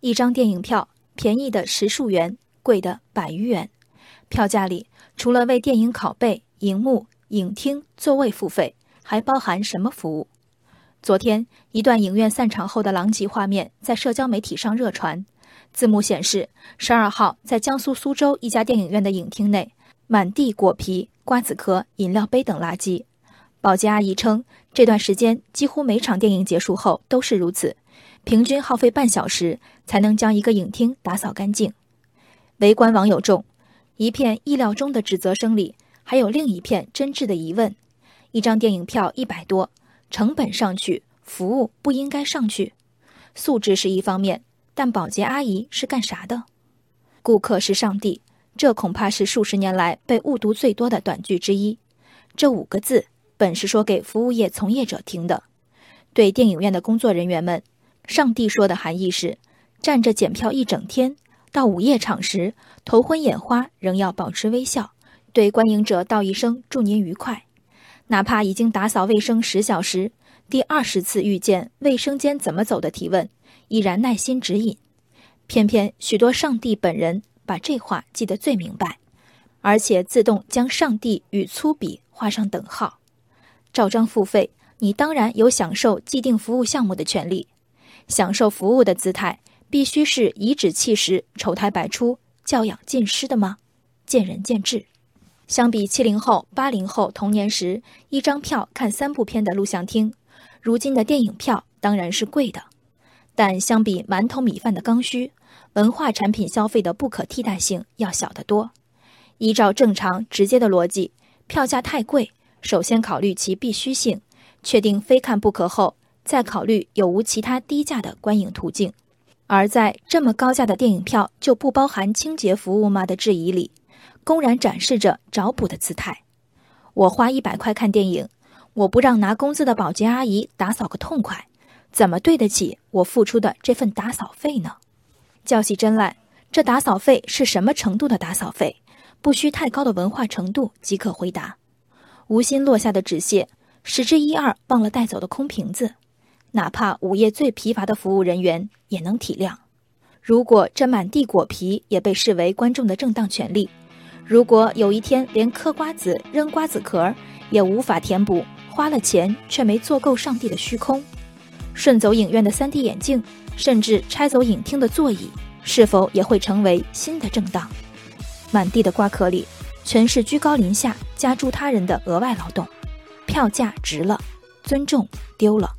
一张电影票，便宜的十数元，贵的百余元。票价里除了为电影拷贝、荧幕、影厅、座位付费，还包含什么服务？昨天，一段影院散场后的狼藉画面在社交媒体上热传。字幕显示，十二号在江苏苏州一家电影院的影厅内，满地果皮、瓜子壳、饮料杯等垃圾。保洁阿姨称，这段时间几乎每场电影结束后都是如此，平均耗费半小时才能将一个影厅打扫干净。围观网友众，一片意料中的指责声里，还有另一片真挚的疑问：一张电影票一百多，成本上去，服务不应该上去？素质是一方面，但保洁阿姨是干啥的？顾客是上帝，这恐怕是数十年来被误读最多的短句之一。这五个字。本是说给服务业从业者听的，对电影院的工作人员们，上帝说的含义是：站着检票一整天，到午夜场时头昏眼花仍要保持微笑，对观影者道一声祝您愉快。哪怕已经打扫卫生十小时，第二十次遇见卫生间怎么走的提问，依然耐心指引。偏偏许多上帝本人把这话记得最明白，而且自动将上帝与粗鄙画上等号。照章付费，你当然有享受既定服务项目的权利。享受服务的姿态，必须是颐指气使、丑态百出、教养尽失的吗？见仁见智。相比七零后、八零后童年时一张票看三部片的录像厅，如今的电影票当然是贵的。但相比馒头米饭的刚需，文化产品消费的不可替代性要小得多。依照正常直接的逻辑，票价太贵。首先考虑其必须性，确定非看不可后，再考虑有无其他低价的观影途径。而在这么高价的电影票就不包含清洁服务吗的质疑里，公然展示着找补的姿态。我花一百块看电影，我不让拿工资的保洁阿姨打扫个痛快，怎么对得起我付出的这份打扫费呢？较起真来，这打扫费是什么程度的打扫费？不需太高的文化程度即可回答。无心落下的纸屑，十之一二忘了带走的空瓶子，哪怕午夜最疲乏的服务人员也能体谅。如果这满地果皮也被视为观众的正当权利，如果有一天连嗑瓜子、扔瓜子壳也无法填补花了钱却没做够上帝的虚空，顺走影院的 3D 眼镜，甚至拆走影厅的座椅，是否也会成为新的正当？满地的瓜壳里。全是居高临下加诸他人的额外劳动，票价值了，尊重丢了。